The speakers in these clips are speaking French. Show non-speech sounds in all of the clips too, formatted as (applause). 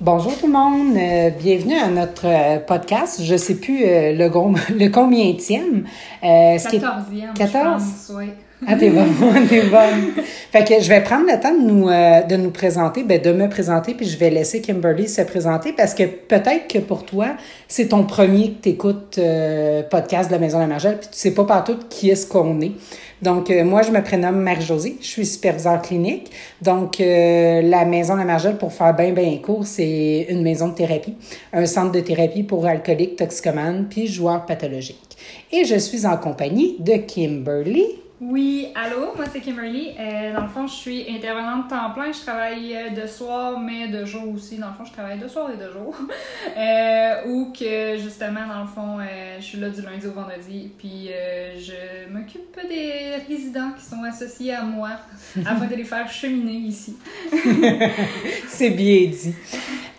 Bonjour tout le monde, euh, bienvenue à notre euh, podcast. Je sais plus euh, le, (laughs) le combien tième. Quatorzième. 14? Oui. Ah, t'es bonne, (laughs) t'es bonne. Fait que je vais prendre le temps de nous, euh, de nous présenter, ben, de me présenter, puis je vais laisser Kimberly se présenter parce que peut-être que pour toi, c'est ton premier que t'écoutes euh, podcast de la Maison de la Margelle, puis tu sais pas partout qui est-ce qu'on est. Donc, euh, moi, je me prénomme Marie-Josée, je suis superviseur clinique. Donc, euh, la Maison de la Margelle, pour faire bien, bien court, c'est une maison de thérapie, un centre de thérapie pour alcooliques, toxicomanes, puis joueurs pathologiques. Et je suis en compagnie de Kimberly. Oui, allô, moi c'est Kimberly. Euh, dans le fond, je suis intervenante temps plein. Je travaille euh, de soir, mais de jour aussi. Dans le fond, je travaille de soir et de jour. (laughs) euh, ou que justement, dans le fond, euh, je suis là du lundi au vendredi. Puis je m'occupe des résidents qui sont associés à moi (laughs) afin de les faire cheminer ici. (laughs) C'est bien dit.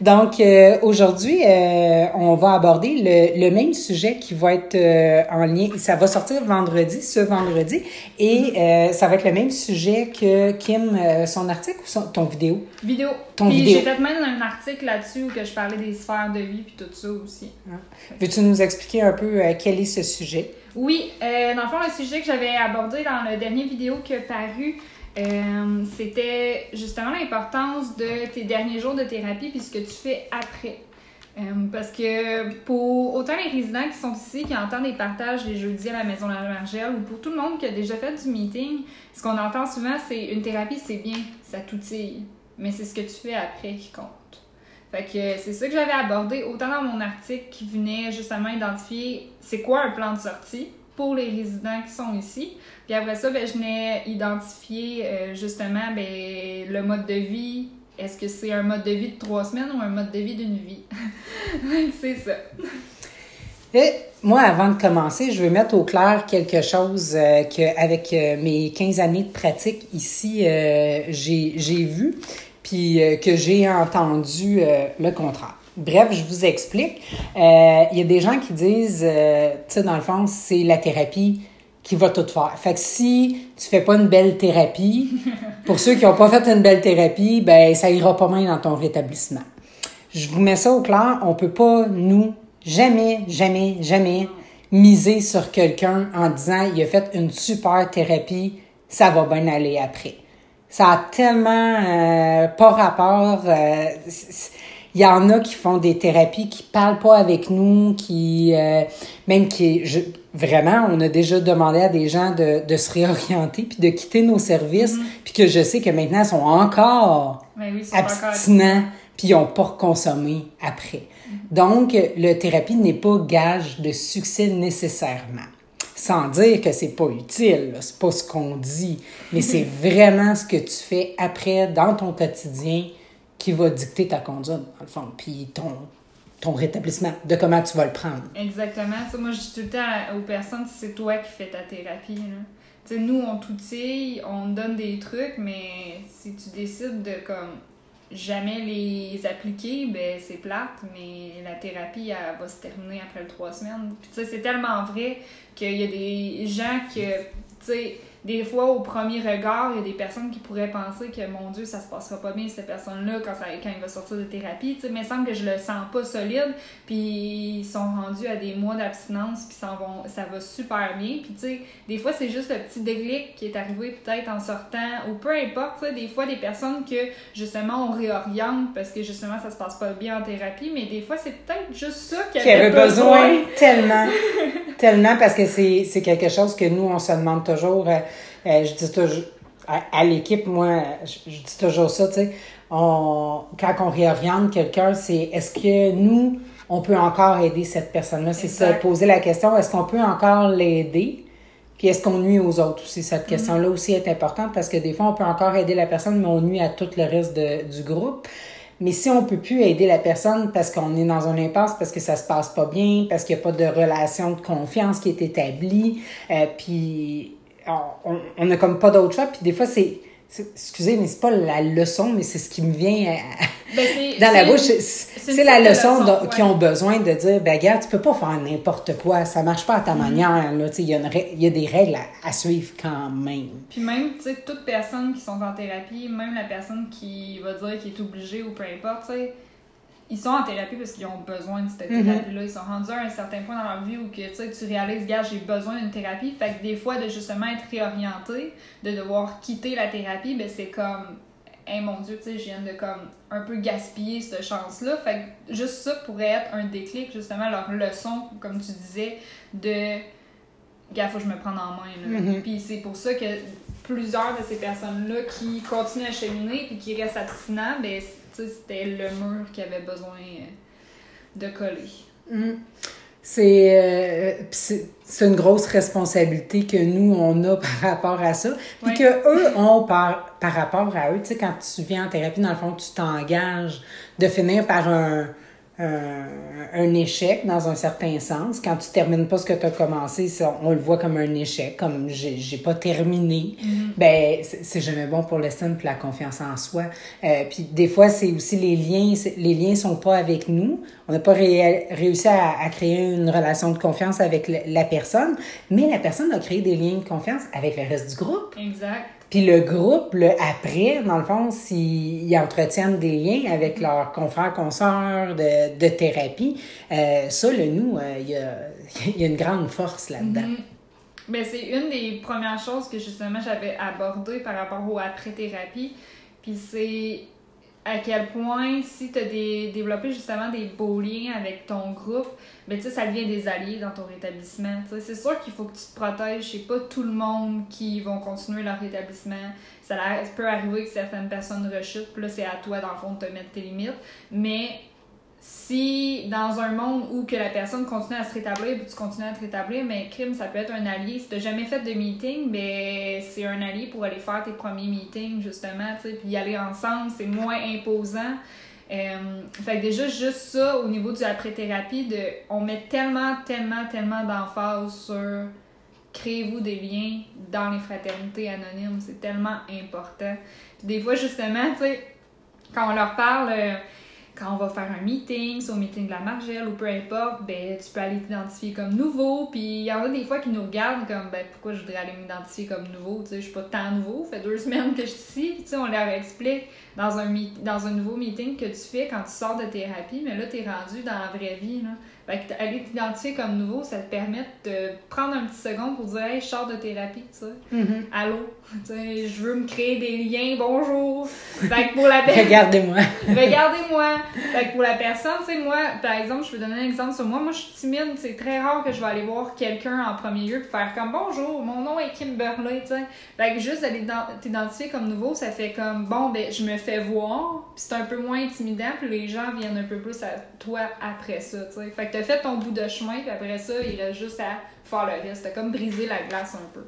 Donc, aujourd'hui, on va aborder le, le, même sujet qui va être en lien. Ça va sortir vendredi, ce vendredi, et euh, ça va être le même sujet que Kim, euh, son article ou son, ton vidéo? Vidéo. Ton puis vidéo. j'ai fait même un article là-dessus où que je parlais des sphères de vie puis tout ça aussi. Veux-tu nous expliquer un peu euh, quel est ce sujet? Oui, dans le fond, le sujet que j'avais abordé dans le dernier vidéo qui a paru, c'était justement l'importance de tes derniers jours de thérapie puis ce que tu fais après. Euh, parce que pour autant les résidents qui sont ici, qui entendent des partages les jeudis à la Maison de la Margelle, ou pour tout le monde qui a déjà fait du meeting, ce qu'on entend souvent, c'est une thérapie, c'est bien, ça t'outille, mais c'est ce que tu fais après qui compte. Fait que c'est ça que j'avais abordé autant dans mon article qui venait justement identifier c'est quoi un plan de sortie pour les résidents qui sont ici. Puis après ça, ben, je venais identifier euh, justement ben, le mode de vie. Est-ce que c'est un mode de vie de trois semaines ou un mode de vie d'une vie? (laughs) c'est ça. Et moi, avant de commencer, je veux mettre au clair quelque chose euh, que, avec euh, mes 15 années de pratique ici, euh, j'ai vu, puis euh, que j'ai entendu le contraire. Bref, je vous explique. Il y a des gens qui disent, tu sais, dans le fond, c'est la thérapie qui va tout faire. Fait que si tu fais pas une belle thérapie, (laughs) pour ceux qui n'ont pas fait une belle thérapie, ben ça ira pas bien dans ton rétablissement. Je vous mets ça au clair, on peut pas, nous, jamais, jamais, jamais miser sur quelqu'un en disant il a fait une super thérapie, ça va bien aller après. Ça a tellement euh, pas rapport. euh, il y en a qui font des thérapies qui parlent pas avec nous, qui euh, même qui je, vraiment, on a déjà demandé à des gens de, de se réorienter puis de quitter nos services, puis que je sais que maintenant ils sont encore oui, encore- abstinents puis ils n'ont pas reconsommé après. Donc, le thérapie n'est pas gage de succès nécessairement. Sans dire que c'est pas utile, c'est pas ce qu'on dit, mais c'est (laughs) vraiment ce que tu fais après dans ton quotidien qui va dicter ta conduite, dans le fond, puis ton, ton rétablissement, de comment tu vas le prendre. Exactement. Moi, je dis tout le temps aux personnes, c'est toi qui fais ta thérapie. là. Nous, on t'outille, on donne des trucs, mais si tu décides de comme jamais les appliquer, ben c'est plate, mais la thérapie, elle va se terminer après trois semaines. Puis c'est tellement vrai qu'il y a des gens que, tu des fois, au premier regard, il y a des personnes qui pourraient penser que, mon Dieu, ça se passera pas bien, cette personne-là, quand, ça, quand il va sortir de thérapie. Tu sais, mais il semble que je le sens pas solide, puis ils sont rendus à des mois d'abstinence, puis ça, vont, ça va super bien. Puis, tu sais, des fois, c'est juste le petit déclic qui est arrivé peut-être en sortant, ou peu importe, tu sais, des fois, des personnes que, justement, on réoriente parce que, justement, ça se passe pas bien en thérapie, mais des fois, c'est peut-être juste ça qu'il qui avait besoin tellement, (laughs) tellement, parce que c'est c'est quelque chose que nous, on se demande toujours. euh, euh, je dis toujours à, à l'équipe, moi, je, je dis toujours ça, tu sais, on, quand on réoriente quelqu'un, c'est est-ce que nous, on peut encore aider cette personne-là? C'est se Exact. poser la question, est-ce qu'on peut encore l'aider? Puis est-ce qu'on nuit aux autres aussi? Cette question-là aussi est importante parce que des fois, on peut encore aider la personne, mais on nuit à tout le reste de- du groupe. Mais si on peut plus aider la personne parce qu'on est dans un impasse, parce que ça se passe pas bien, parce qu'il n'y a pas de relation de confiance qui est établie, euh, puis on, on, on a comme pas d'autre choix. Puis des fois, c'est, excusez, mais c'est pas la leçon, mais c'est ce qui me vient à- Ben, (laughs) dans la bouche. C'est, la leçon leçon, ouais. qu'ils ont besoin de dire, ben regarde, tu peux pas faire n'importe quoi, ça marche pas à Mm-hmm. ta manière. Là, il y, a une y a des règles à, à suivre quand même. Puis même, tu sais, toute personne qui sont en thérapie, même la personne qui va dire qu'elle est obligée ou peu importe, tu sais, ils sont en thérapie parce qu'ils ont besoin de cette Mhm. thérapie-là. Ils sont rendus à un certain point dans leur vie où que, tu réalises, gars, j'ai besoin d'une thérapie. Fait que des fois, de justement être réorienté, de devoir quitter la thérapie, ben c'est comme, hey mon Dieu, tu sais, je viens de comme un peu gaspiller cette chance-là. Fait que juste ça pourrait être un déclic, justement, leur leçon, comme tu disais, de, gars, faut que je me prenne en main. Là. Mhm. Puis c'est pour ça que plusieurs de ces personnes-là qui continuent à cheminer puis qui restent abstinents, ben, c'était le mur qui avait besoin euh, de coller. Mm. C'est euh, c'est une grosse responsabilité que nous, on a (laughs) par rapport à ça. Puis que eux ont par, par rapport à eux. Tu sais, quand tu viens en thérapie, dans le fond, tu t'engages de finir par un, un, un échec dans un certain sens. Quand tu termines pas ce que tu as commencé, ça, on le voit comme un échec, comme j'ai j'ai pas terminé. Ben, c'est c'est jamais bon pour l'estime puis la confiance en soi. Euh, puis des fois, c'est aussi les liens, les liens sont pas avec nous. On n'a pas ré- réussi à, à créer une relation de confiance avec le- la personne, mais la personne a créé des liens de confiance avec le reste du groupe. Exact. Puis le groupe, le après, dans le fond, s'ils ils entretiennent des liens avec leurs confrères, consoeurs de, de thérapie, euh, ça, le nous, euh, (laughs) il y, a, une grande force là-dedans. Mhm. Ben, c'est une des premières choses que justement j'avais abordées par rapport au après-thérapie. Puis c'est à quel point, si tu as développé justement des beaux liens avec ton groupe, ben, tu sais, ça devient des alliés dans ton rétablissement. C'est sûr qu'il faut que tu te protèges. C'est pas tout le monde qui vont continuer leur rétablissement. Ça peut arriver que certaines personnes rechutent. Puis là, c'est à toi, dans le fond, de te mettre tes limites. Mais si dans un monde où que la personne continue à se rétablir puis tu continues à te rétablir, mais crime, ça peut être un allié. Si t'as jamais fait de meeting, ben c'est un allié pour aller faire tes premiers meetings, justement, tu sais, puis y aller ensemble, c'est moins imposant. Euh, fait que déjà, juste ça, au niveau du après-thérapie, on met tellement, tellement, tellement d'emphase sur créez-vous des liens dans les fraternités anonymes. C'est tellement important. Puis des fois, justement, tu sais, quand on leur parle, euh, quand on va faire un meeting, c'est au meeting de la Margelle ou peu importe, ben tu peux aller t'identifier comme nouveau. Puis il y en a des fois qui nous regardent comme ben pourquoi je voudrais aller m'identifier comme nouveau, tu sais, je suis pas tant nouveau, ça fait deux (laughs) semaines que je suis ici, puis tu sais, on leur explique dans un dans un nouveau meeting que tu fais quand tu sors de thérapie, mais là t'es rendu dans la vraie vie là. Fait que aller t'identifier comme nouveau, ça te permet de prendre un petit second pour dire hey, je sors de thérapie, tu sais. Mhm. Allô, (laughs) tu sais, je veux me créer des liens, bonjour. Fait que pour la personne (laughs) Regardez-moi. (laughs) Regardez-moi. Fait que pour la personne, tu sais, moi, par exemple, je peux donner un exemple sur moi. Moi, je suis timide. C'est très rare que je vais aller voir quelqu'un en premier lieu pour faire comme bonjour, mon nom est Kimberly, tu sais. Fait que juste d'aller t'identifier comme nouveau, ça fait comme bon, ben, je me fais voir. Puis c'est un peu moins intimidant. Puis les gens viennent un peu plus à toi après ça, tu sais. Fait que t'as fait ton bout de chemin. Puis après ça, il reste juste à faire le reste. T'as comme brisé la glace un peu.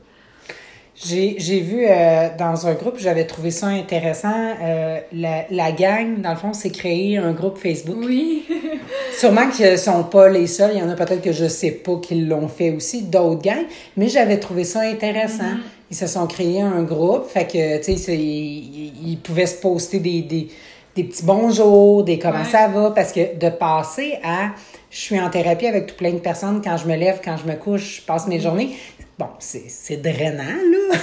J'ai vu euh, dans un groupe, j'avais trouvé ça intéressant. euh, la, la gang, dans le fond, s'est créé un groupe Facebook. Oui. (laughs) Sûrement qu'ils ne sont pas les seuls. Il y en a peut-être que je sais pas qu'ils l'ont fait aussi, d'autres gangs. Mais j'avais trouvé ça intéressant. Mm-hmm. Ils se sont créés un groupe. Fait que, tu sais, ils, ils pouvaient se poster des, des, des petits bonjours, des comment Ouais. ça va. Parce que de passer à je suis en thérapie avec tout plein de personnes quand je me lève, quand je me couche, je passe mes Mm-hmm. journées. Bon, c'est drainant, là.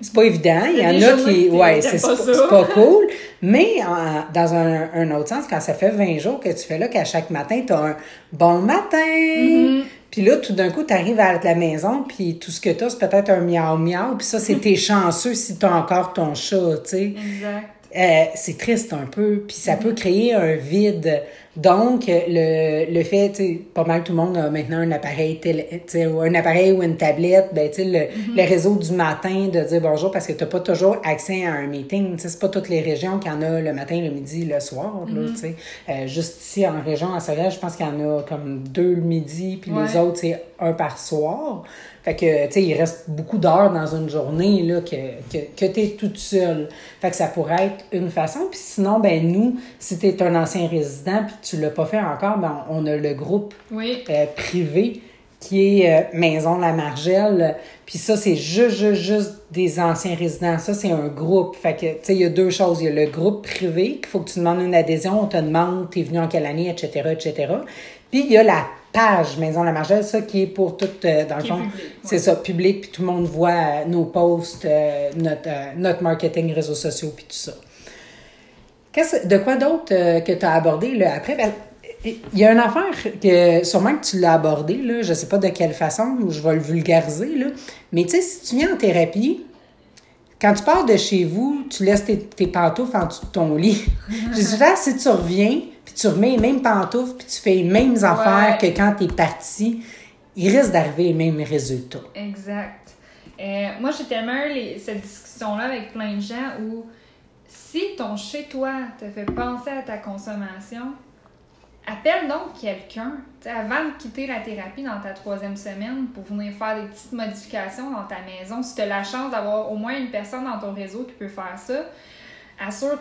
c'est pas évident. Il y, en a qui. Ouais, c'est pas cool. Mais en- dans un, un autre sens, quand ça fait 20 jours que tu fais là, qu'à chaque matin, tu as un bon matin. Mm-hmm. Puis là, tout d'un coup, tu arrives à la maison, puis tout ce que tu as, c'est peut-être un miaou-miaou. Puis ça, c'est (laughs) t'es chanceux si tu as encore ton chat, tu sais. Exact. Euh, c'est triste un peu, puis ça peut créer un vide. Donc, le, le fait, tu pas mal tout le monde a maintenant un appareil télé, tu ou un appareil ou une tablette, ben, tu sais, le, le réseau du matin de dire bonjour parce que t'as pas toujours accès à un meeting. Tu sais, c'est pas toutes les régions qui en a le matin, le midi, le soir, là, tu sais. Euh, juste ici, en région, à Sorel, je pense qu'il y en a comme deux le midi, puis les autres, c'est un par soir. Fait que, tu sais, il reste beaucoup d'heures dans une journée, là, que, que, que t'es toute seule. Fait que ça pourrait être une façon. Puis sinon, ben nous, si t'es un ancien résident puis tu l'as pas fait encore, ben on a le groupe Oui. euh, privé qui est euh, Maison La Margelle. Puis ça, c'est juste, juste, juste des anciens résidents. Ça, c'est un groupe. Fait que, tu sais, il y a deux choses. Il y a le groupe privé, qu'il faut que tu demandes une adhésion. On te demande, t'es venu en quelle année, etc., etc. Puis il y a la page Maison La Margelle, ça qui est pour tout, euh, dans le Qui fond. ouais. C'est ça, public, puis tout le monde voit euh, nos posts, euh, notre, notre marketing, réseaux sociaux, puis tout ça. Qu'est-ce, de quoi d'autre que tu as abordé là, après? Ben, il y a une affaire que sûrement que tu l'as abordé, là, je sais pas de quelle façon, ou je vais le vulgariser, là, mais tu sais, si tu viens en thérapie, quand tu pars de chez vous, tu laisses tes, tes pantoufles en dessous de ton lit. (laughs) je dis, là, si tu reviens, puis tu remets les mêmes pantoufles, puis tu fais les mêmes affaires que quand tu es parti, il risque d'arriver les mêmes résultats. Exact. Euh, moi, j'ai tellement eu cette discussion-là avec plein de gens où si ton chez-toi te fait penser à ta consommation, appelle donc quelqu'un avant de quitter la thérapie dans ta troisième semaine pour venir faire des petites modifications dans ta maison. Si tu as la chance d'avoir au moins une personne dans ton réseau qui peut faire ça, assure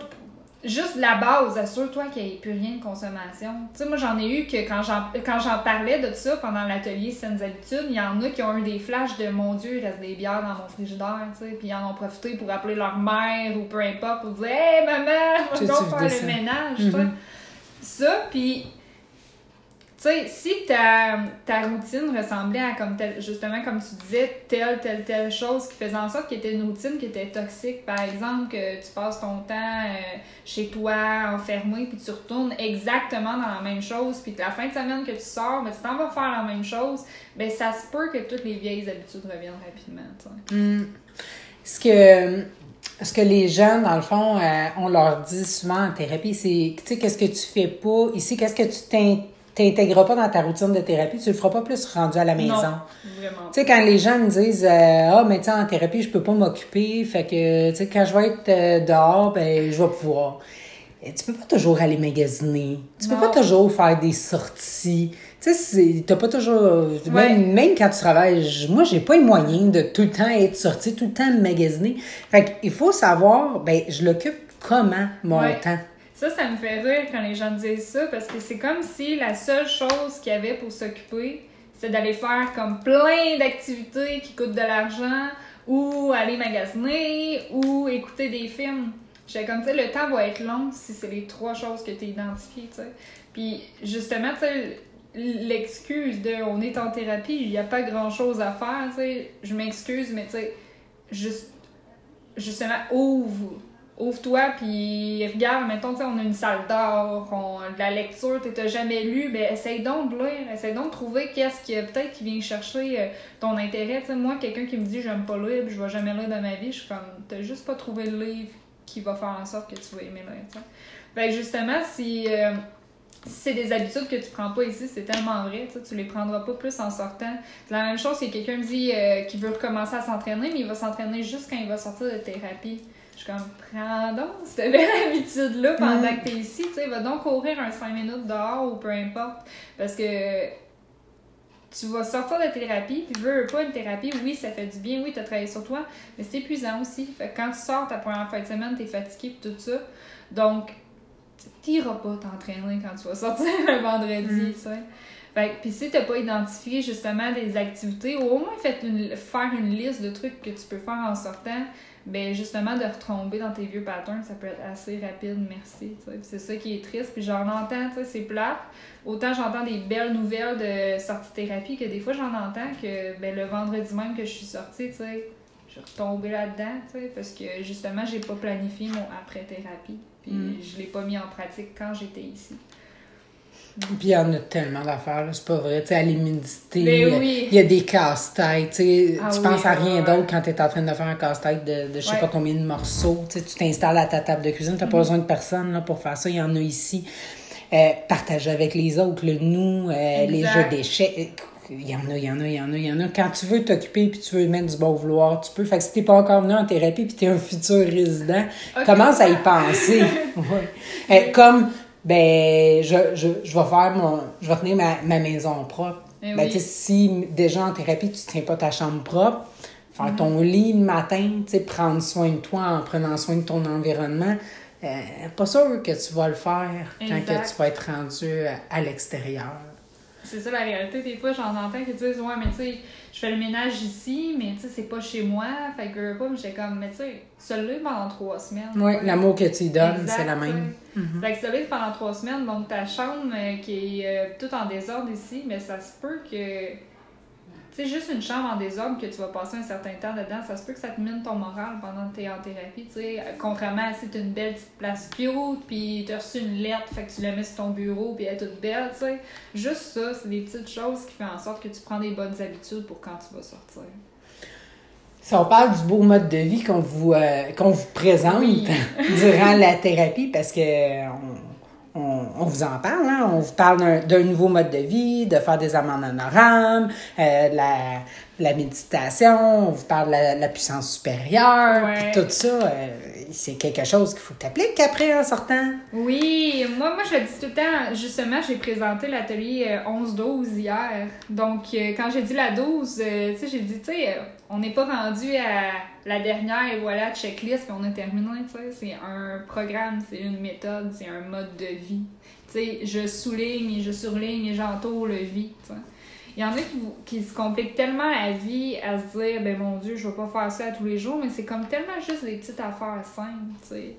juste la base, assure-toi qu'il n'y ait plus rien de consommation. Tu sais, moi, j'en ai eu que quand j'en, parlais de ça pendant l'atelier Saines Habitudes, il y en a qui ont eu des flashs de mon Dieu, il reste des bières dans mon frigidaire, tu sais, puis ils en ont profité pour appeler leur mère ou peu importe pour dire Hey maman, on va faire le ménage, mm-hmm. Ça, puis tu sais, si ta, ta routine ressemblait à, comme justement, comme tu disais, telle, telle, telle chose qui faisait en sorte qu'il était une routine qui était toxique, par exemple, que tu passes ton temps euh, chez toi, enfermé, puis tu retournes exactement dans la même chose, puis que la fin de semaine que tu sors, mais tu t'en vas faire la même chose, ben ça se peut que toutes les vieilles habitudes reviennent rapidement, mm. Ce que ce que les jeunes, dans le fond, euh, on leur dit souvent en thérapie, c'est, tu sais, qu'est-ce que tu fais pas? Ici, qu'est-ce que tu t'intégreras pas dans ta routine de thérapie, tu le feras pas plus rendu à la maison. Non, vraiment. Tu sais, quand les gens me disent euh, Ah, mais tu en thérapie, je peux pas m'occuper, fait que, tu sais, quand je vais être euh, dehors, ben, je vais pouvoir. Et tu peux pas toujours aller magasiner. Tu peux pas toujours faire des sorties. Tu sais, t'as pas toujours. Même, même, quand tu travailles, moi, j'ai pas les moyens de tout le temps être sorti, tout le temps magasiner. Fait qu'il faut savoir, ben, je l'occupe comment mon temps? Ça, ça me fait rire quand les gens disent ça parce que c'est comme si la seule chose qu'il y avait pour s'occuper, c'est d'aller faire comme plein d'activités qui coûtent de l'argent ou aller magasiner ou écouter des films. J'ai comme, sais, le temps va être long si c'est les trois choses que tu identifiées, tu sais. Puis justement, tu l'excuse de on est en thérapie, il n'y a pas grand chose à faire, tu sais. Je m'excuse, mais tu sais, juste, justement, ouvre ouvre-toi, puis regarde, mettons, on a une salle d'art, de la lecture, tu n'as jamais lu, ben essaye donc de lire, essaye donc de trouver qu'est-ce qui peut-être qui vient chercher euh, ton intérêt. sais moi, quelqu'un qui me dit j'aime pas lire, puis je vais jamais lire dans ma vie, je suis comme, t'as juste pas trouvé le livre qui va faire en sorte que tu vas aimer lire. T'sais. Fait justement, si, euh, si c'est des habitudes que tu prends pas ici, c'est tellement vrai, tu les prendras pas plus en sortant. C'est la même chose si quelqu'un me dit euh, qu'il veut recommencer à s'entraîner, mais il va s'entraîner juste quand il va sortir de thérapie. Je suis comme, prends donc cette belle (laughs) habitude-là pendant mm. que tu es ici. Tu sais, va donc courir un 5 minutes dehors ou peu importe. Parce que tu vas sortir de thérapie, puis veux pas une thérapie, oui, ça fait du bien, oui, tu as travaillé sur toi, mais c'est épuisant aussi. Fait quand tu sors ta première fin de semaine, tu es fatigué et tout ça. Donc, tu n'iras pas t'entraîner quand tu vas sortir (laughs) le vendredi, mm. tu sais. Fait puis si t'as pas identifié justement des activités, ou au moins fait une, faire une liste de trucs que tu peux faire en sortant, ben justement de retomber dans tes vieux patterns, ça peut être assez rapide, merci. C'est ça qui est triste. Puis j'en entends, c'est plate. Autant j'entends des belles nouvelles de sortie thérapie que des fois j'en entends que ben, le vendredi même que je suis sortie, tu sais, je suis retombée là-dedans, parce que justement, j'ai pas planifié mon après-thérapie. Puis mm. je l'ai pas mis en pratique quand j'étais ici. Puis il y en a tellement d'affaires, c'est pas vrai. Tu sais, à l'humidité, ben il y a des casse-têtes. Tu ah penses à rien d'autre quand tu es en train de faire un casse-tête de, de je sais pas combien de morceaux. Tu t'installes à ta table de cuisine, tu n'as pas mm-hmm. besoin de personne là, pour faire ça. Il y en a ici. Euh, partager avec les autres, le nous, euh, les jeux d'échecs. Il y en a, il y en a, il y en a, il y en a. Quand tu veux t'occuper puis tu veux mettre du bon vouloir, tu peux. Fait que si t'es pas encore venu en thérapie puis es un futur résident, commence à y penser. (laughs) ouais. Euh, comme ben je, je, je vais faire mon je vais tenir ma, ma maison propre. Eh ben, si déjà en thérapie, tu tiens pas ta chambre propre, faire ton mm-hmm. lit le matin, prendre soin de toi en prenant soin de ton environnement, euh, pas sûr que tu vas le faire quand que tu vas être rendu à l'extérieur. C'est ça la réalité. Des fois, j'en entends qui disent Ouais, mais tu sais, je fais le ménage ici, mais tu sais, c'est pas chez moi. Fait que pas, j'ai comme, mais tu sais, seul pendant trois semaines. Oui, l'amour que tu donnes, c'est la même. Mm-hmm. Fait que seul pendant trois semaines, donc ta chambre euh, qui est euh, tout en désordre ici, mais ça se peut que sais, juste une chambre en désordre que tu vas passer un certain temps dedans, ça se peut que ça te mine ton moral pendant que tu es en thérapie, tu sais. Contrairement à si tu une belle petite place cute, puis tu as reçu une lettre, fait que tu la mets sur ton bureau, puis elle est toute belle, tu sais. Juste ça, c'est des petites choses qui font en sorte que tu prends des bonnes habitudes pour quand tu vas sortir. Si on parle du beau mode de vie qu'on vous, euh, qu'on vous présente (laughs) durant la thérapie, parce que on, vous en parle, hein? on vous parle d'un nouveau mode de vie, de faire des amendes honorables, euh, la, la méditation, on vous parle de la, puissance supérieure, tout ça, euh, c'est quelque chose qu'il faut que tu appliques après en sortant. Oui, moi, moi je le dis tout le temps, justement, j'ai présenté l'atelier 11-12 euh, hier. Donc, euh, quand j'ai dit la 12, tu sais, j'ai dit, tu sais, on n'est pas rendu à la dernière et voilà, checklist, puis on a terminé, tu sais. C'est un programme, c'est une méthode, c'est un mode de vie. Tu sais, je souligne et je surligne et j'entoure le vie. Il y en a qui, qui, se compliquent tellement la vie à se dire, ben mon Dieu, je vais pas faire ça tous les jours, mais c'est comme tellement juste des petites affaires simples, tu sais.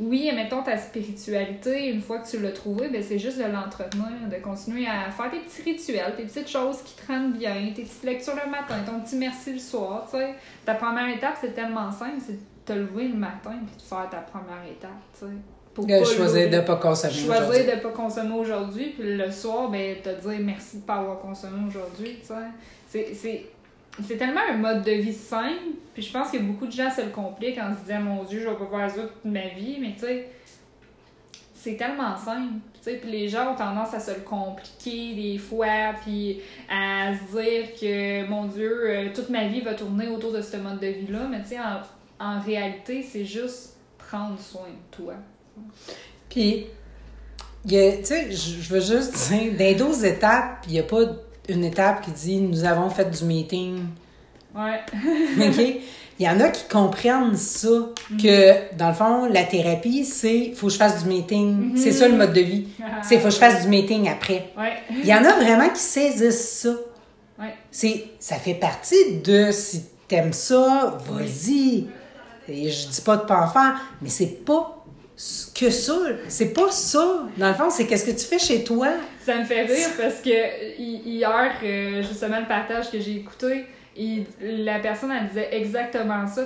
Oui, mettons ta spiritualité, une fois que tu l'as trouvée, ben c'est juste de l'entretenir, de continuer à faire tes petits rituels, tes petites choses qui te rendent bien, tes petites lectures le matin, ton petit merci le soir, tu sais. Ta première étape, c'est tellement simple, c'est de te lever le matin puis de faire ta première étape, tu sais de choisir de ne pas consommer Choisir de ne pas consommer aujourd'hui, puis le soir, ben, te dire merci de ne pas avoir consommé aujourd'hui, C'est tellement un mode de vie simple, puis je pense que beaucoup de gens se le compliquent en se disant Mon Dieu, je vais pas faire ça toute ma vie, mais tu sais, c'est tellement simple. Puis les gens ont tendance à se le compliquer des fois, puis à se dire que, mon Dieu, euh, toute ma vie va tourner autour de ce mode de vie-là. Mais tu sais, en, en réalité, c'est juste prendre soin de toi. Puis, tu sais, je veux juste (laughs) dire, dans les 12 étapes, il n'y a pas une étape qui dit nous avons fait du meeting. Ouais. (laughs) OK? Il y en a qui comprennent ça, mm-hmm. que dans le fond, la thérapie, c'est faut que je fasse du meeting. Mm-hmm. C'est ça le mode de vie. (laughs) C'est faut que je fasse du meeting après. Ouais. Il y en a vraiment qui saisissent ça. Ouais. C'est, ça fait partie de si t'aimes ça, vas-y. Et je dis pas de pas en faire, mais c'est pas que ça. C'est pas ça. Dans le fond, c'est qu'est-ce que tu fais chez toi? Ça me fait rire parce que hier, euh, justement, le partage que j'ai écouté, la personne, elle disait exactement ça.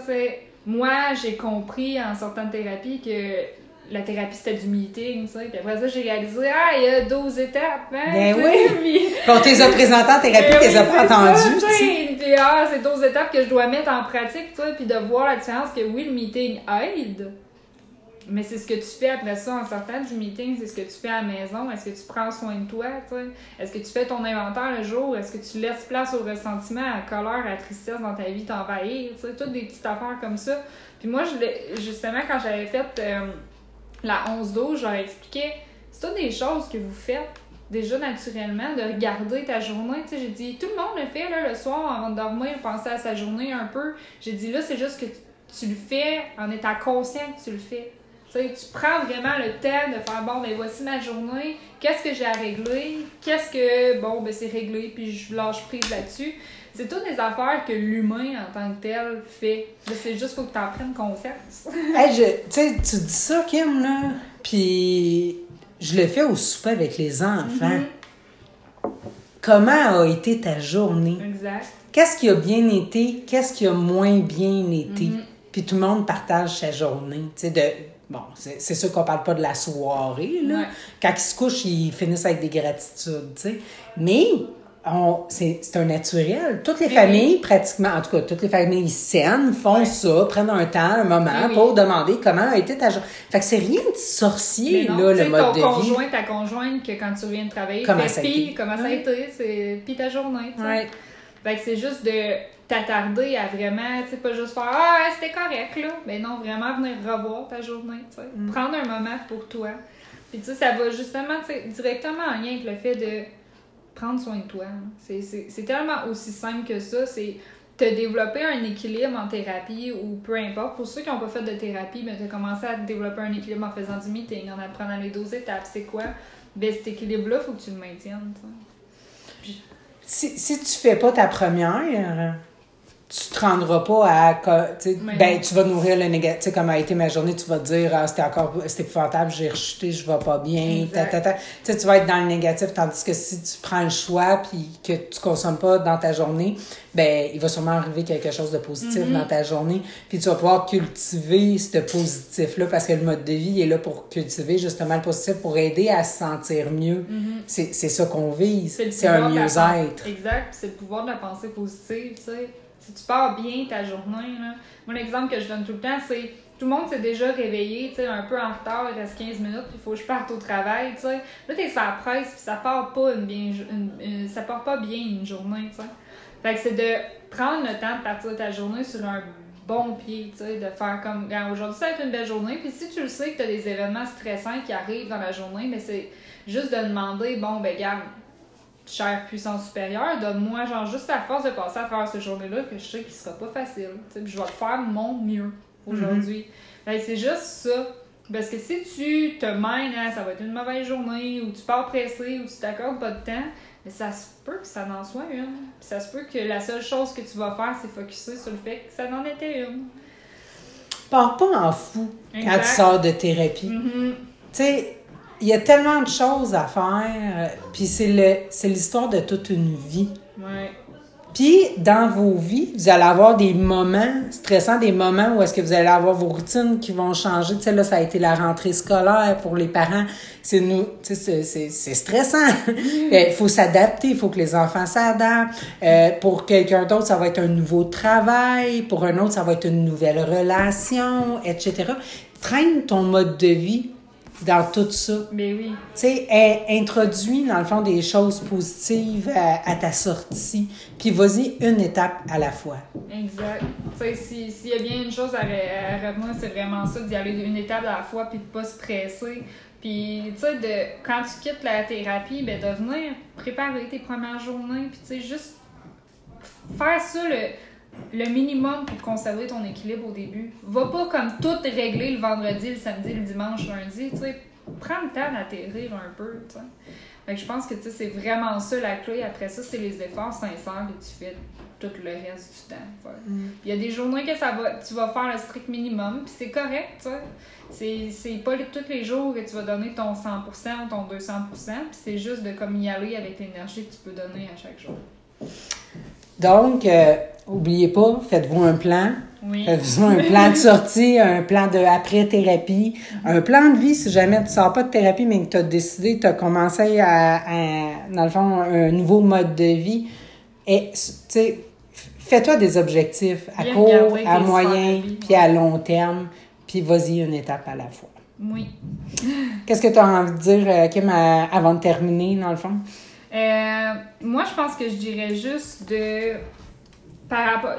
moi, j'ai compris en sortant de thérapie que la thérapie, c'était du meeting, tu sais. Puis après ça, j'ai réalisé, ah, il y a 12 étapes, hein. Ben oui. Quand t'es présenté en thérapie, ben t'es pas entendu, tu sais. Puis ah, c'est 12 étapes que je dois mettre en pratique, tu sais. Puis de voir la différence que oui, le meeting aide mais c'est ce que tu fais après ça en sortant du meeting, c'est ce que tu fais à la maison. Est-ce que tu prends soin de toi? Est-ce que tu fais ton inventaire le jour? Est-ce que tu laisses place au ressentiment, à la colère, à la tristesse dans ta vie t'envahir? Toutes des petites affaires comme ça. Puis moi, je justement, quand j'avais fait euh, la 11-12, j'avais expliqué, c'est toutes des choses que vous faites déjà naturellement, de regarder ta journée. Tu sais, j'ai dit, tout le monde le fait là, le soir avant de dormir, penser à sa journée un peu. J'ai dit, là, c'est juste que tu le fais en étant conscient que tu le fais tu prends vraiment le temps de faire bon, ben voici ma journée, qu'est-ce que j'ai à régler, qu'est-ce que, bon, ben c'est réglé, puis je lâche prise là-dessus. C'est toutes des affaires que l'humain en tant que tel fait. C'est juste faut que tu en prennes conscience. (laughs) hey, je, tu dis ça, Kim, là, puis je le fais au souper avec les enfants. Mm-hmm. Comment a été ta journée? Exact. Qu'est-ce qui a bien été? Qu'est-ce qui a moins bien été? Mm-hmm. Puis tout le monde partage sa journée. Tu sais, de Bon, c'est sûr qu'on parle pas de la soirée, là. Quand ils se couchent, ils finissent avec des gratitudes, tu sais. Mais c'est un naturel. Toutes les familles, pratiquement, en tout cas, toutes les familles saines font ça, prennent un temps, un moment pour demander comment a été ta journée. Fait que c'est rien de sorcier, là, le mode de vie. ton conjoint, ta conjointe, que quand tu viens de travailler, comment ça a été? comment ça a été, puis ta journée. Fait que c'est juste de t'attarder à vraiment, tu sais, pas juste faire Ah, c'était correct, là. Mais non, vraiment venir revoir ta journée, tu sais. Mm. Prendre un moment pour toi. Puis, tu sais, ça va justement, tu sais, directement en lien avec le fait de prendre soin de toi. C'est tellement aussi simple que ça. C'est te développer un équilibre en thérapie ou peu importe. Pour ceux qui n'ont pas fait de thérapie, mais ben, tu as commencé à développer un équilibre en faisant du meeting, en apprenant les 12 étapes. C'est quoi? Ben, cet équilibre-là, il faut que tu le maintiennes. Si, si tu fais pas ta première, tu te rendras pas à tu sais, Mais ben tu vas nourrir le négatif tu sais comme a été ma journée tu vas te dire ah, c'était encore c'était épouvantable j'ai rechuté je vais pas bien ta, ta, ta. Tu sais, tu vas être dans le négatif tandis que si tu prends le choix puis que tu consommes pas dans ta journée ben il va sûrement arriver quelque chose de positif Mm-hmm. dans ta journée puis tu vas pouvoir cultiver ce positif là parce que le mode de vie est là pour cultiver justement le positif pour aider à se sentir mieux c'est c'est ça qu'on vise Mm-hmm. le c'est un mieux-être Exact, c'est le pouvoir de la pensée positive, tu sais. Si tu pars bien ta journée, là. Moi, l'exemple que je donne tout le temps, c'est tout le monde s'est déjà réveillé, tu sais, un peu en retard, il reste 15 minutes, puis il faut que je parte au travail, tu sais. Là, t'es sur la presse, puis ça part pas une bien, une- ça part pas bien une journée, tu sais. Fait que c'est de prendre le temps de partir de ta journée sur un bon pied, tu sais, de faire comme, Regarde, aujourd'hui, ça va être une belle journée, puis si tu le sais que tu as des événements stressants qui arrivent dans la journée, mais c'est juste de demander, bon, ben, garde, chère puissance supérieure, donne-moi, genre, juste la force de passer à travers cette journée-là que je sais qu'il sera pas facile, puis je vais faire mon mieux aujourd'hui. Fait que c'est juste ça. Parce que si tu te mènes à ça va être une mauvaise journée, ou tu pars pressé, ou tu t'accordes pas de temps, mais ça se peut que ça n'en soit une. Puis ça se peut que la seule chose que tu vas faire, c'est focuser sur le fait que ça n'en était une. pars pas en fou quand tu sors de thérapie Mhm. tu sais, il y a tellement de choses à faire, euh, puis c'est l'histoire de toute une vie. Ouais. Puis dans vos vies, vous allez avoir des moments stressants, des moments où est-ce que vous allez avoir vos routines qui vont changer. Tu sais là, ça a été la rentrée scolaire pour les parents. C'est nous, tu sais, c'est- stressant. Il faut s'adapter, il faut que les enfants s'adaptent. Euh, pour quelqu'un d'autre, ça va être un nouveau travail. Pour un autre, ça va être une nouvelle relation, etc. Traîne ton mode de vie dans tout ça. Mais oui. Tu sais, in- introduis dans le fond des choses positives à, à ta sortie, puis vas-y une étape à la fois. Exact. Tu sais, si- s'il y a bien une chose à, à retenir, c'est vraiment ça, d'y aller d'une étape à la fois, puis de pas se presser. Puis, tu sais, de, quand tu quittes la thérapie, ben, de venir préparer tes premières journées, puis tu sais, juste faire ça le, le minimum pour conserver ton équilibre au début. Va pas comme tout régler le vendredi, le samedi, le dimanche, lundi, tu sais. Prends le temps d'atterrir un peu, tu sais. Fait que je pense que, tu sais, c'est vraiment ça la clé. Après ça, c'est les efforts sincères que tu fais tout le reste du temps. Puis Il y a des journées que ça va, tu vas faire le strict minimum, puis c'est correct, tu sais. C'est, c'est pas tous les jours que tu vas donner ton 100% ou ton 200%, puis c'est juste de comme y aller avec l'énergie que tu peux donner à chaque jour. Donc, euh, oubliez pas, faites-vous un plan. Oui. Faites-vous un plan de (laughs) sortie, un plan de après-thérapie, un plan de vie si jamais tu sors pas de thérapie, mais que tu as décidé, tu as commencé à, à, dans le fond, un nouveau mode de vie. Et, tu sais, fais-toi des objectifs à Bien court, à moyen, puis à long terme, puis vas-y une étape à la fois. Oui. Qu'est-ce que tu as envie de dire, euh, Kim, avant de terminer, dans le fond? Euh, moi, je pense que je dirais juste de.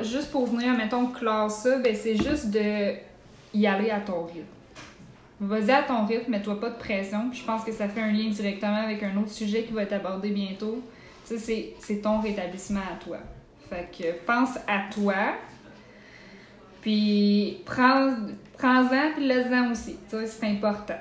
Juste pour venir, mettons, clore ça, ben, c'est juste de y aller à ton rythme. Vas-y à ton rythme, mets-toi pas de pression. Je pense que ça fait un lien directement avec un autre sujet qui va être abordé bientôt. Sais, c'est- ton rétablissement à toi. Fait que pense à toi. Puis prends, prends-en puis laisse-en aussi. Tu sais, c'est important.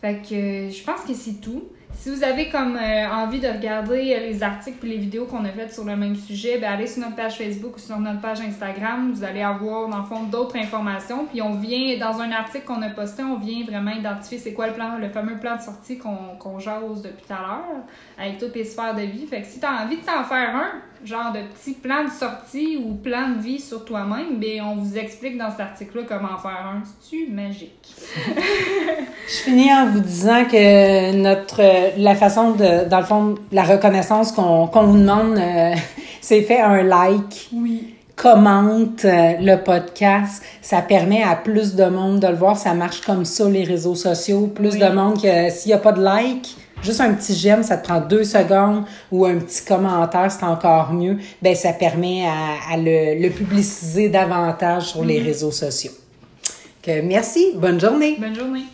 Fait que euh, je pense que c'est tout. Si vous avez comme euh, envie de regarder euh, les articles et les vidéos qu'on a faites sur le même sujet, ben allez sur notre page Facebook ou sur notre page Instagram. Vous allez avoir, dans le fond, d'autres informations. Puis on vient, dans un article qu'on a posté, on vient vraiment identifier c'est quoi le plan, le fameux plan de sortie qu'on qu'on jase depuis tout à l'heure, avec toutes les sphères de vie. Fait que si tu as envie de t'en faire un, genre de petit plan de sortie ou plan de vie sur toi-même, ben on vous explique dans cet article-là comment faire un. C'est-tu magique? (laughs) Je finis en vous disant que notre la façon de dans le fond la reconnaissance qu'on qu'on vous demande euh, (laughs) c'est fait un like Oui. commente euh, le podcast. Ça permet à plus de monde de le voir. Ça marche comme ça les réseaux sociaux. Plus Oui. de monde que s'il y a pas de like juste un petit j'aime ça te prend deux secondes ou un petit commentaire c'est encore mieux. Ben ça permet à, à le, le publiciser davantage sur les réseaux sociaux. Que merci. Bonne journée. Bonne journée.